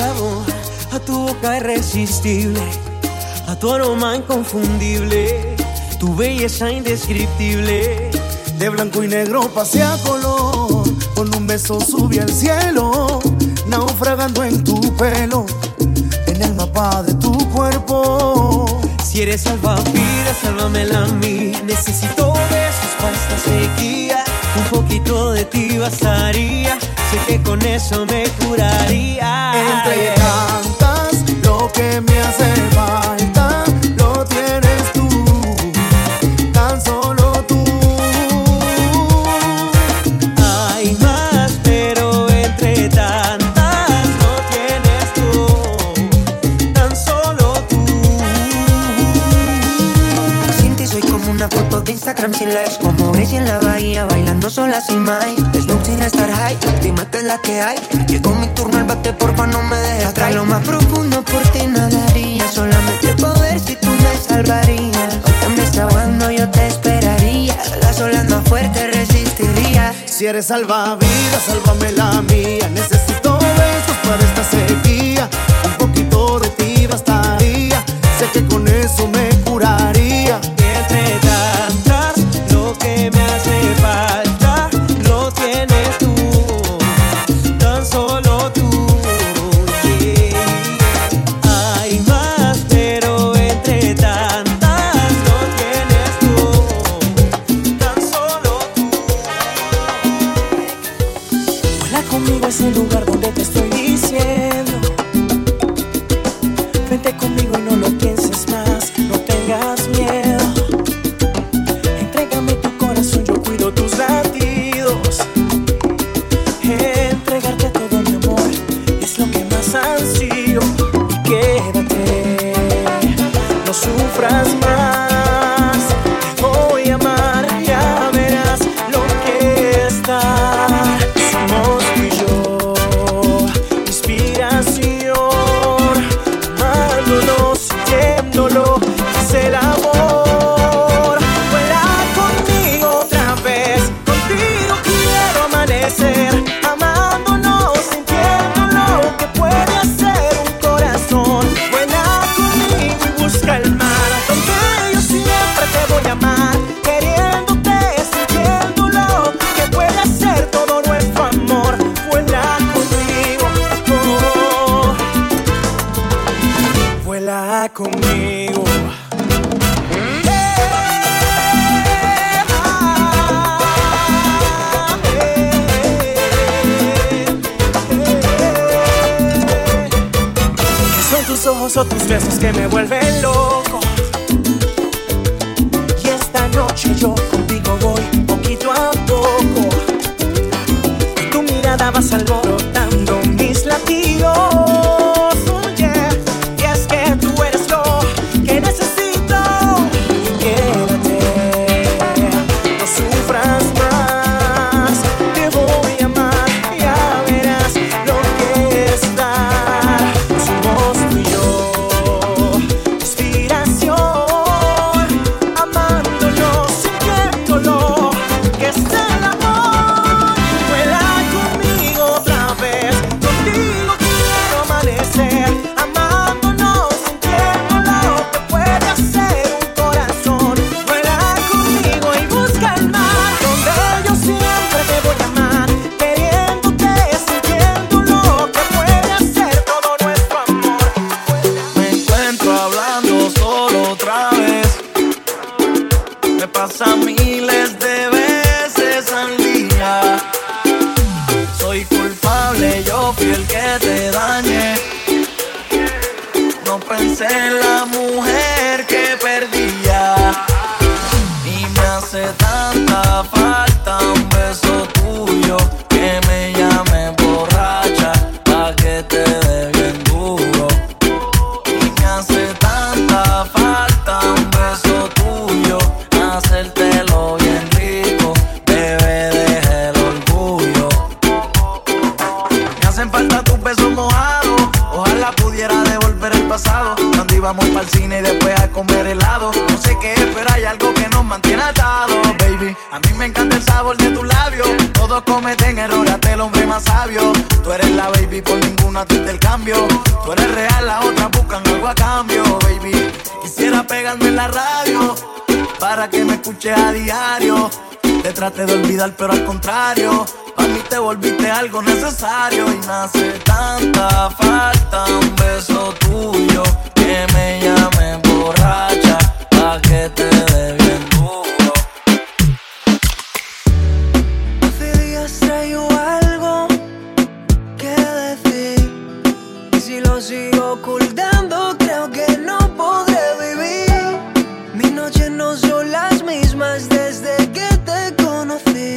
a tu boca irresistible, a tu aroma inconfundible, tu belleza indescriptible. De blanco y negro pasea color, con un beso sube al cielo, naufragando en tu pelo, en el mapa de tu cuerpo. Si eres salvavidas, sálvamela a mí. Necesito besos para esta sequía. Un poquito de ti bastaría. Sé que con eso me curaría. Entre tantas, lo que me hace falta lo tienes tú, tan solo tú. Hay más, pero entre tantas no tienes tú. Tan solo tú. Sin ti soy como una foto de Instagram sin likes Como ves en la bahía bailando sola sin mic Estar high, dime que es la que hay Llegó mi turno al bate, porfa no me dejes atrás Lo más profundo por ti nadaría Solamente poder si tú me salvarías Aunque me está yo te esperaría Las olas más fuertes resistiría Si eres salvavidas, sálvame la mía. Necesito besos para esta sequía. Un poquito de ti bastaría. Sé que con eso me curaría. Más sabio. Tú eres la baby, por ninguna te el cambio. Tú eres real, la otra buscan algo a cambio, baby. Quisiera pegarme en la radio para que me escuche a diario. Te trate de olvidar, pero al contrario. A mí te volviste algo necesario y me hace tanta falta un beso tuyo que me llame borracha pa' que te dé ocultando creo que no podré vivir. Mis noches no son las mismas desde que te conocí.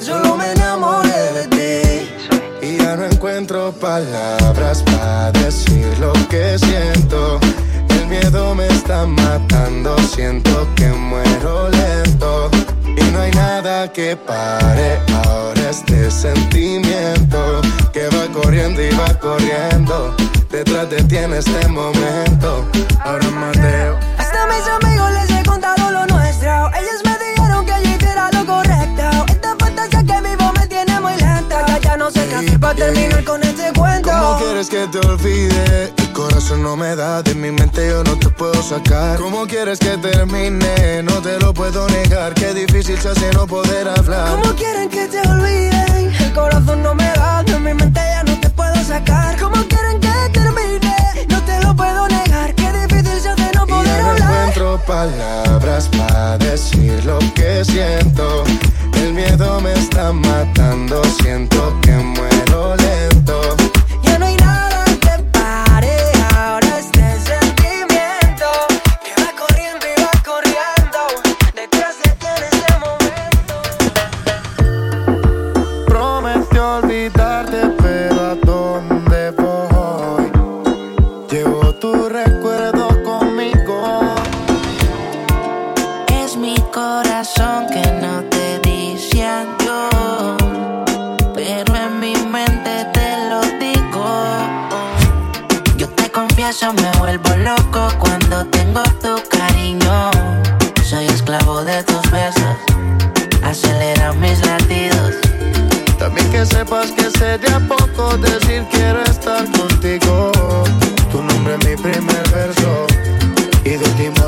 Solo me enamoré de ti. Y ya no encuentro palabras para decir lo que siento. El miedo me está matando, siento que muero lento. Y no hay nada que pare ahora este sentimiento que va corriendo y va corriendo. Detrás de ti en este momento. Ahora Mateo. Hasta mis amigos les he contado lo nuestro. Ellos me dijeron que yo hiciera lo correcto. Esta fantasía que vivo me tiene muy lenta. Ya, ya no sé qué hacer para terminar con este cuento. ¿Cómo quieres que te olvide? Corazón no me da, de mi mente yo no te puedo sacar. ¿Cómo quieres que termine? No te lo puedo negar, qué difícil se hace no poder hablar. ¿Cómo quieren que te olviden? El corazón no me da, de mi mente ya no te puedo sacar. ¿Cómo quieren que termine? No te lo puedo negar, qué difícil se hace no Y poder ya no hablar. encuentro palabras para decir lo que siento. El miedo me está matando, siento que muero lento.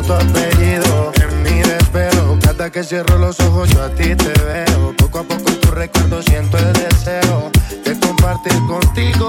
Tu apellido. En mi desespero, cada que cierro los ojos yo a ti te veo. Poco a poco tu recuerdo siento el deseo de compartir contigo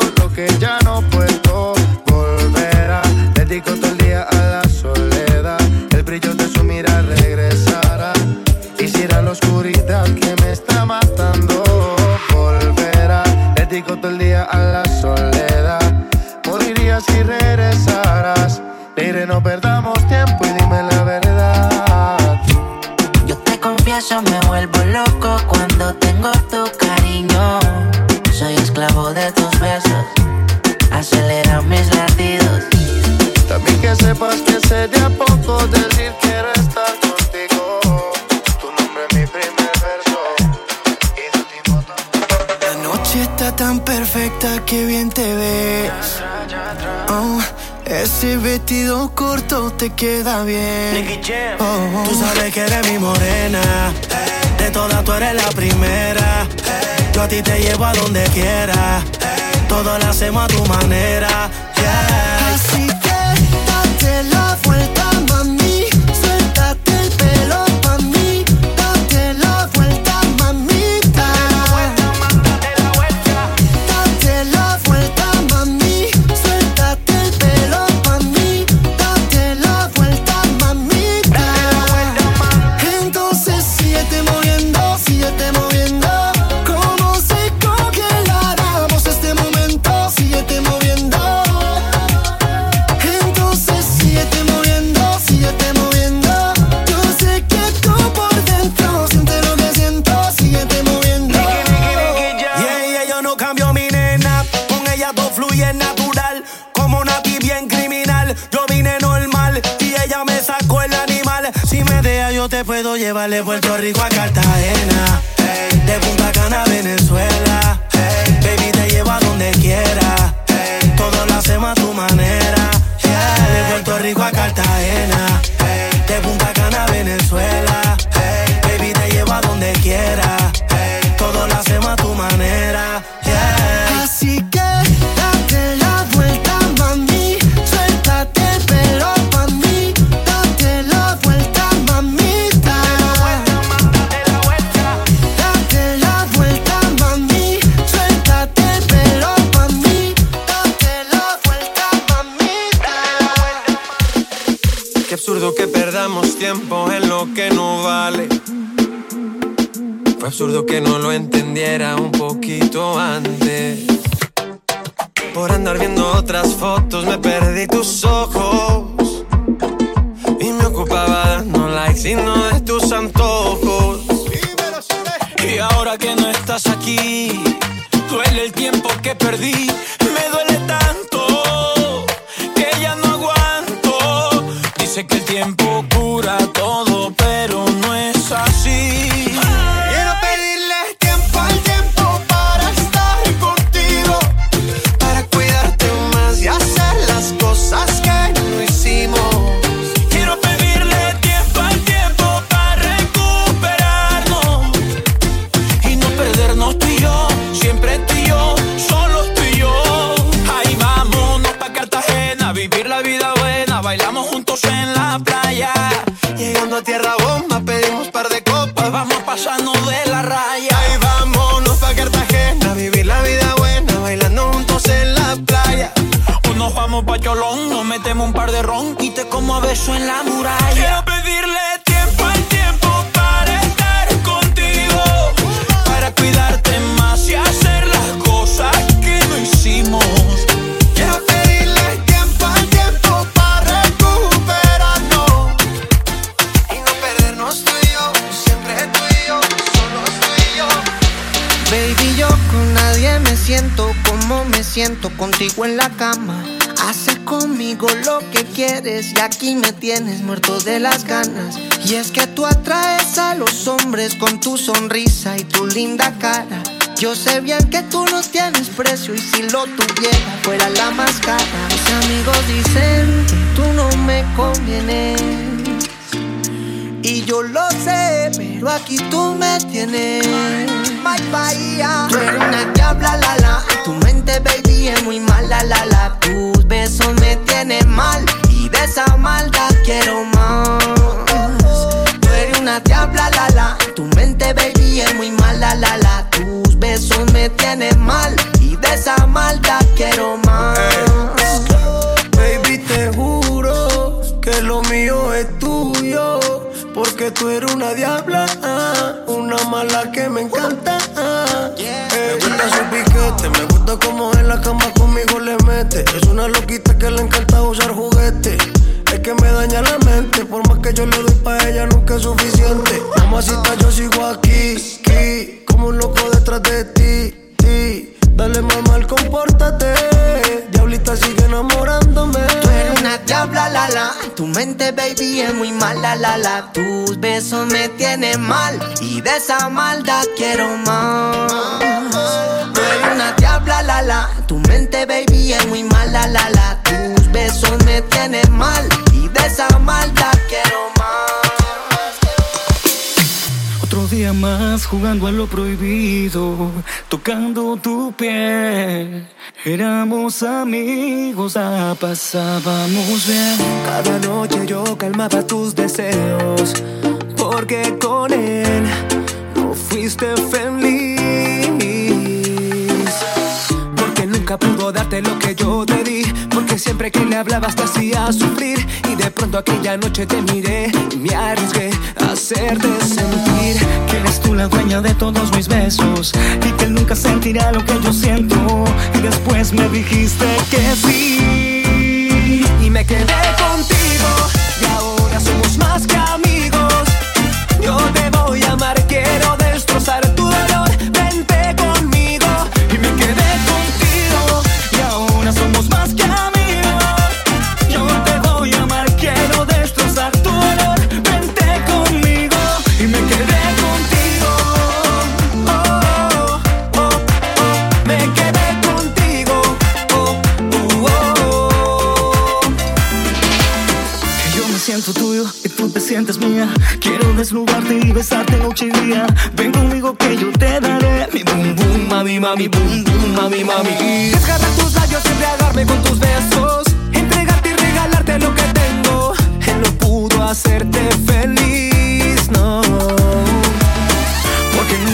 te queda bien. Oh, oh. Tú sabes que eres mi morena. De todas tú eres la primera. Yo a ti te llevo a donde quiera. Todo lo hacemos a tu manera. Absurdo que no lo entendiera un poquito antes. Por andar viendo otras fotos me perdí tus ojos. Y me ocupaba dando likes y no de tus antojos. Y ahora que no estás aquí, duele el tiempo que perdí. Me duele tanto que ya no aguanto. Dice que el tiempo A tierra bomba pedimos par de copas, Vamos pasando de la raya. Ahí vámonos pa' Cartagena, vivir la vida buena, bailando juntos en la playa. O nos vamos pa' Cholón, nos metemos un par de ron y te como a beso en la muralla. Quiero pedirle contigo en la cama. Haces conmigo lo que quieres y aquí me tienes muerto de las ganas. Y es que tú atraes a los hombres con tu sonrisa y tu linda cara. Yo sé bien que tú no tienes precio y si lo tuviera fuera la más cara. Mis amigos dicen que tú no me convienes. Y yo lo sé, pero aquí tú me tienes. Bye bye. Tú eres una diabla, la la. Baby, es muy mala, la la. Tus besos me tienen mal. Y de esa maldad quiero más. Tú eres una diabla, la la. Tu mente, baby, es muy mala, la la. Tus besos me tienen mal. Y de esa maldad quiero más. Baby, te juro que lo mío es tuyo. Porque tú eres una diabla, una mala que me encanta. Gusta su piquete, me gusta como en la cama conmigo le mete. Es una loquita que le encanta usar juguetes. Es que me daña la mente, por más que yo le doy pa' ella nunca es suficiente. Mamacita, yo sigo aquí, aquí, como un loco detrás de ti, ti. Dale mamá, compórtate. Sigue enamorándome. Tú eres una diabla, la la. Tu mente, baby, es muy mala, la la. Tus besos me tienen mal. Y de esa maldad quiero más. Tú eres una diabla, la la. Tu mente, baby, es muy mala, la la. Tus besos me tienen mal. Y de esa maldad quiero más. Otro día más jugando a lo prohibido, tocando tu piel. Éramos amigos, la pasábamos bien. Cada noche yo calmaba tus deseos, porque con él no fuiste feliz. Lo que yo te di, porque siempre que le hablabas te hacía sufrir. Y de pronto aquella noche te miré y me arriesgué a hacerte sentir. Que eres tú la dueña de todos mis besos y que él nunca sentirá lo que yo siento. Y después me dijiste que sí. y me quedé contigo y ahora somos más que mami, boom boom, mami, mami. Desgarrar tus labios, embriagarme con tus besos. Entregarte y regalarte lo que tengo. Él no pudo hacerte feliz, no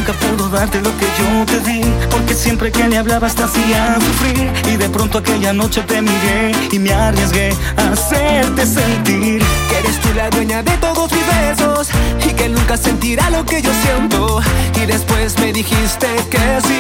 nunca pudo darte lo que yo te di Porque siempre que le hablabas te hacía sufrir Y de pronto aquella noche te miré y me arriesgué a hacerte sentir Que eres tú la dueña de todos mis besos Y que nunca sentirá lo que yo siento Y después me dijiste que sí,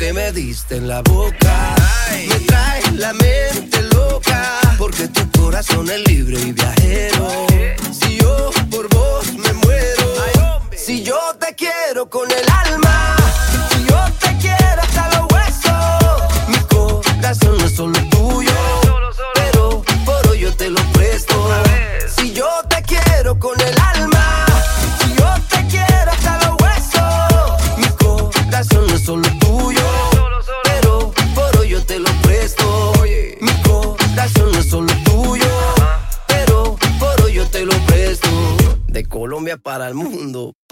que me diste en la boca me trae la mente loca. Porque tu corazón es libre y viajero. Si yo por vos me muero, si yo te quiero con el alma, si yo te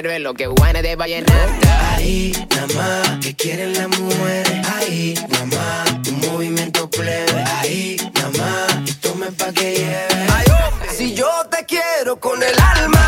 de superhéroe lo que guane de vallenata. Ahí, nada más, que quieren las mujeres. Ahí, nada más, un movimiento plebe. Ahí, nada más, y tomen pa' que lleve. Si yo te quiero con el alma.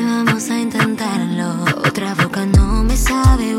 vamos a intentarlo. Otra boca no me sabe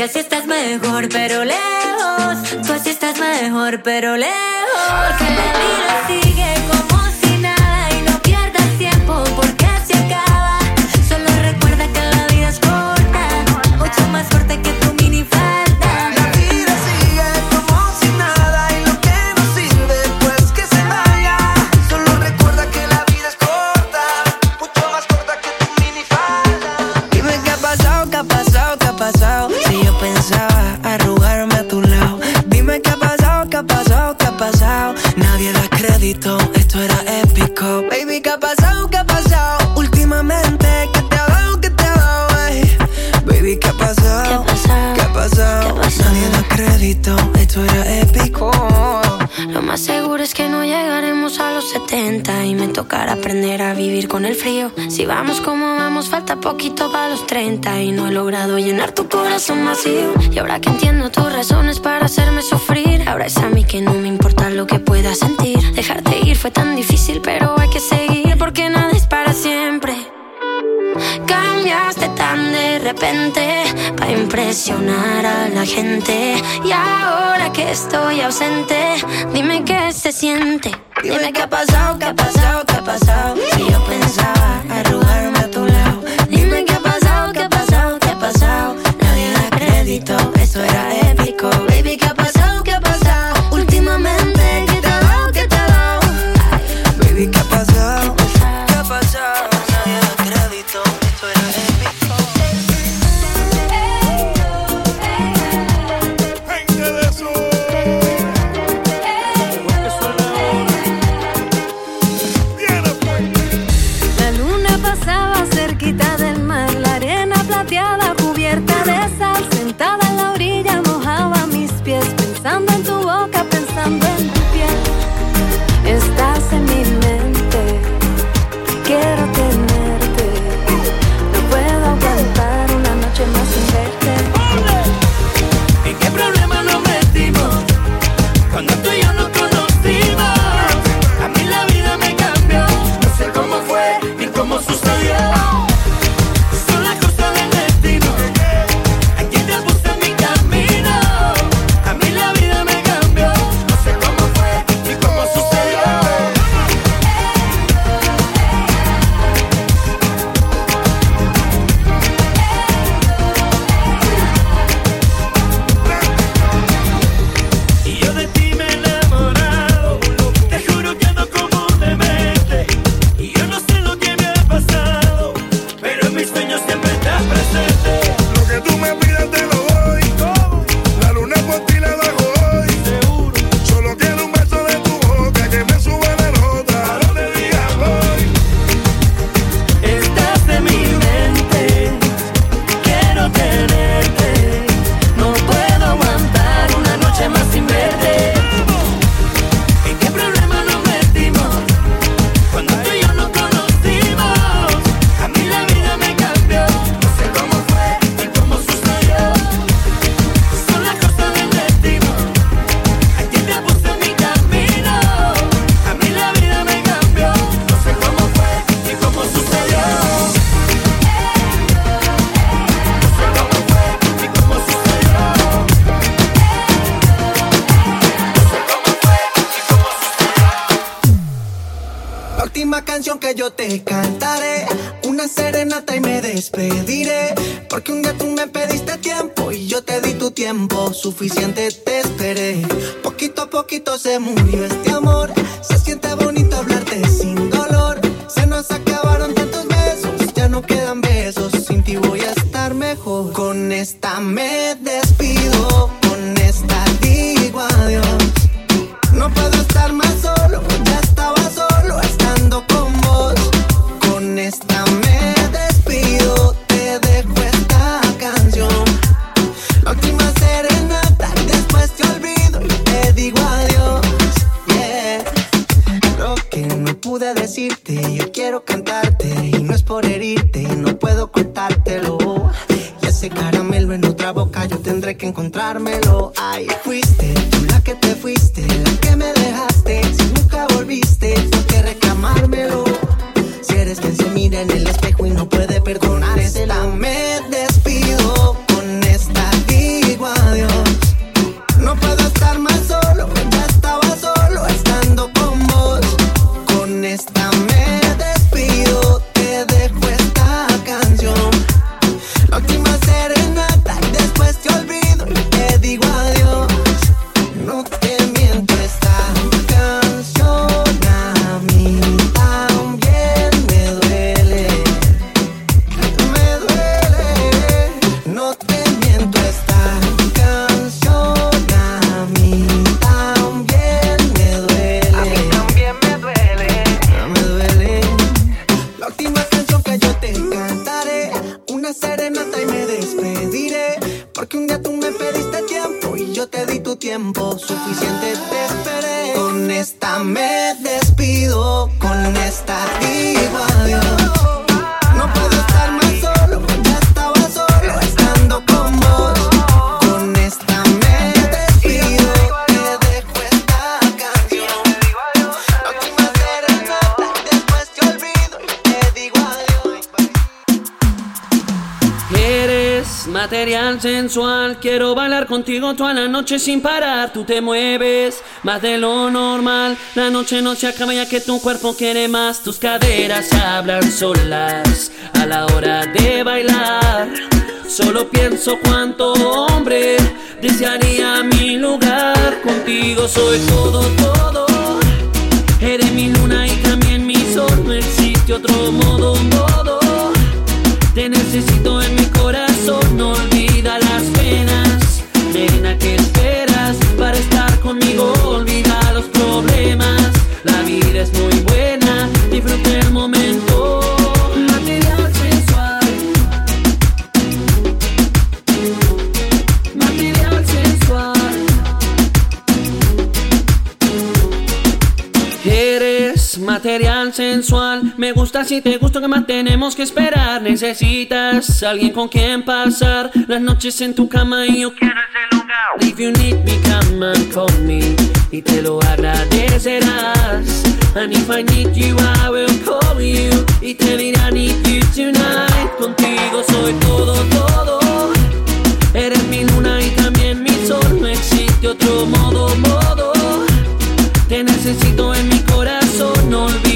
que así estás mejor, pero lejos. Tú así estás mejor, pero lejos. Porque la vida sigue como si nada y no pierdas tiempo porque se acaba. Solo recuerda que la vida es corta, mucho más corta que Si vamos como vamos, falta poquito para los 30 y no he logrado llenar tu corazón vacío. Y ahora que entiendo tus razones para hacerme sufrir, ahora es a mí que no me importa lo que pueda sentir. Dejarte ir fue tan difícil, pero hay que seguir porque nada es para siempre. Cambiaste tan de repente para impresionar a la gente. Y ahora que estoy ausente, dime qué se siente. Dime qué ha pasado, qué ha pasado, qué ha pasado. Si yo pensaba canción que yo te cantaré. Una serenata y me despediré. Porque un día tú me pediste tiempo y yo te di tu tiempo. Suficiente te esperé. Poquito a poquito se murió este amor. Se siente bonito hablarte sin dolor. Se nos acabaron tantos besos, ya no quedan besos. Sin ti voy a estar mejor. Con esta me despido. Que encontrármelo. Ay, fuiste quiero bailar contigo toda la noche sin parar. Tú te mueves más de lo normal. La noche no se acaba ya que tu cuerpo quiere más. Tus caderas hablan solas a la hora de bailar. Solo pienso cuánto hombre desearía mi lugar. Contigo soy todo, todo. Eres mi luna y también mi sol. No existe otro modo, modo. Te necesito en mi corazón, no olvida las penas. Nena, ¿qué esperas para estar conmigo? Olvida los problemas. La vida es muy buena, disfruta el momento. Material sensual. Material sensual. Eres material sensual. Me gusta si te gusto, que más tenemos que esperar? Necesitas alguien con quien pasar las noches en tu cama y yo quiero ese lugar. If you need me, come and call me y te lo agradecerás. And if I need you, I will call you y te diré I need you tonight. Contigo soy todo, todo. Eres mi luna y también mi sol. No existe otro modo, modo. Te necesito en mi corazón, no olvida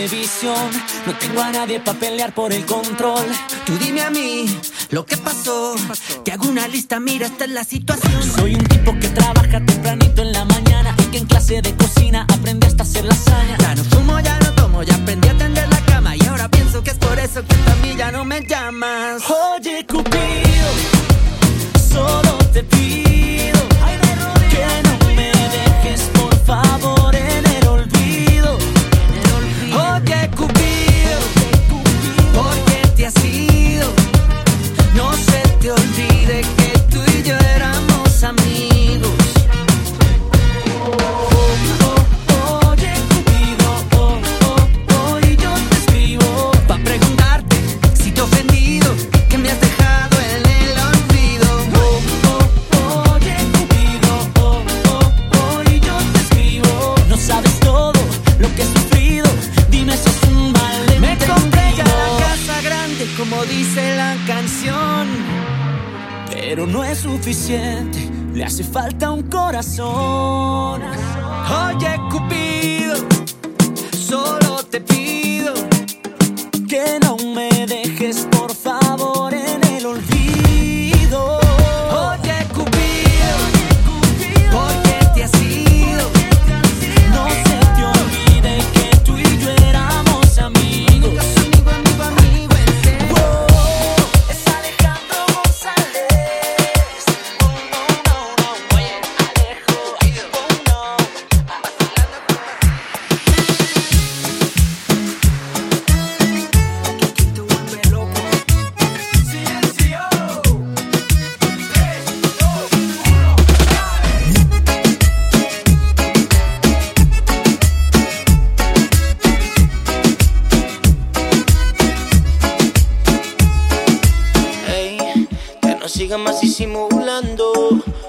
No tengo a nadie para pelear por el control. Tú dime a mí lo que pasó. Te hago una lista, mira, esta es la situación. Soy un tipo que trabaja tempranito en la mañana y que en clase de cocina aprende hasta hacer lasaña. Ya no fumo, ya no tomo, ya aprendí a tender la cama. Y ahora pienso que es por eso que a mí ya no me llamas. Oye, Cupido, solo te pido sigas más disimulando.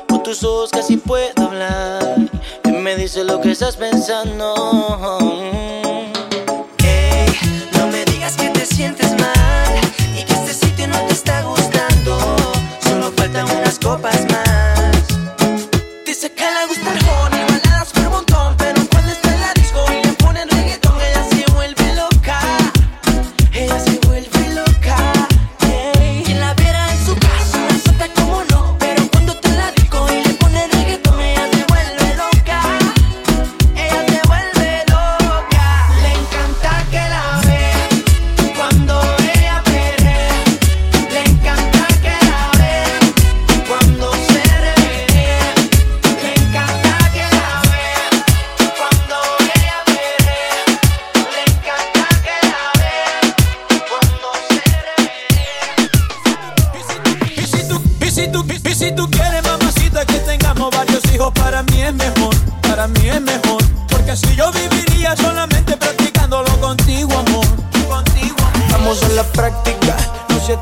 Con tus ojos casi puedo hablar. Y me dice lo que estás pensando.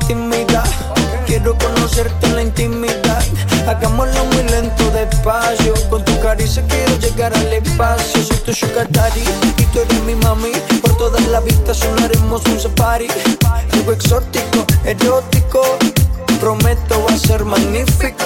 tímida. Quiero conocerte en la intimidad. Hagámoslo muy lento, despacio. Con tu caricia quiero llegar al espacio. Soy tu sugar y tú eres mi mami. Por toda la vista sonaremos un safari. Algo exótico, erótico. Prometo va a ser magnífico.